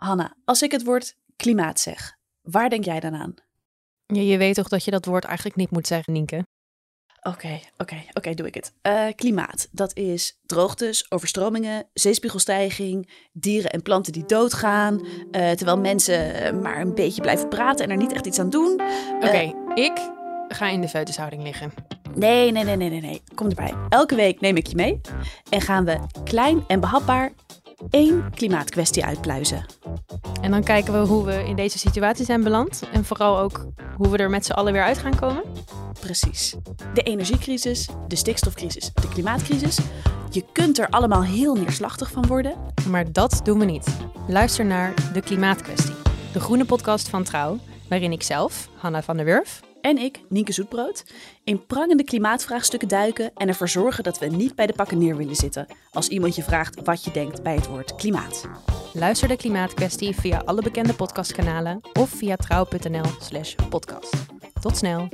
Hanna, als ik het woord klimaat zeg, waar denk jij dan aan? Ja, je weet toch dat je dat woord eigenlijk niet moet zeggen, Nienke? Oké, oké, oké, doe ik het. Uh, klimaat, dat is droogtes, overstromingen, zeespiegelstijging, dieren en planten die doodgaan, uh, terwijl mensen maar een beetje blijven praten en er niet echt iets aan doen. Oké, ik ga in de feutushouding liggen. Nee, nee, nee, nee, nee, nee. Kom erbij. Elke week neem ik je mee en gaan we klein en behapbaar één klimaatkwestie uitpluizen. En dan kijken we hoe we in deze situatie zijn beland en vooral ook hoe we er met z'n allen weer uit gaan komen. Precies. De energiecrisis, de stikstofcrisis, de klimaatcrisis. Je kunt er allemaal heel neerslachtig van worden. Maar dat doen we niet. Luister naar De Klimaatkwestie, de groene podcast van Trouw, waarin ik zelf, Hanna van der Wurf, en ik, Nienke Zoetbrood, in prangende klimaatvraagstukken duiken en ervoor zorgen dat we niet bij de pakken neer willen zitten als iemand je vraagt wat je denkt bij het woord klimaat. Luister de klimaatkwestie via alle bekende podcastkanalen of via trouw.nl/podcast. Tot snel.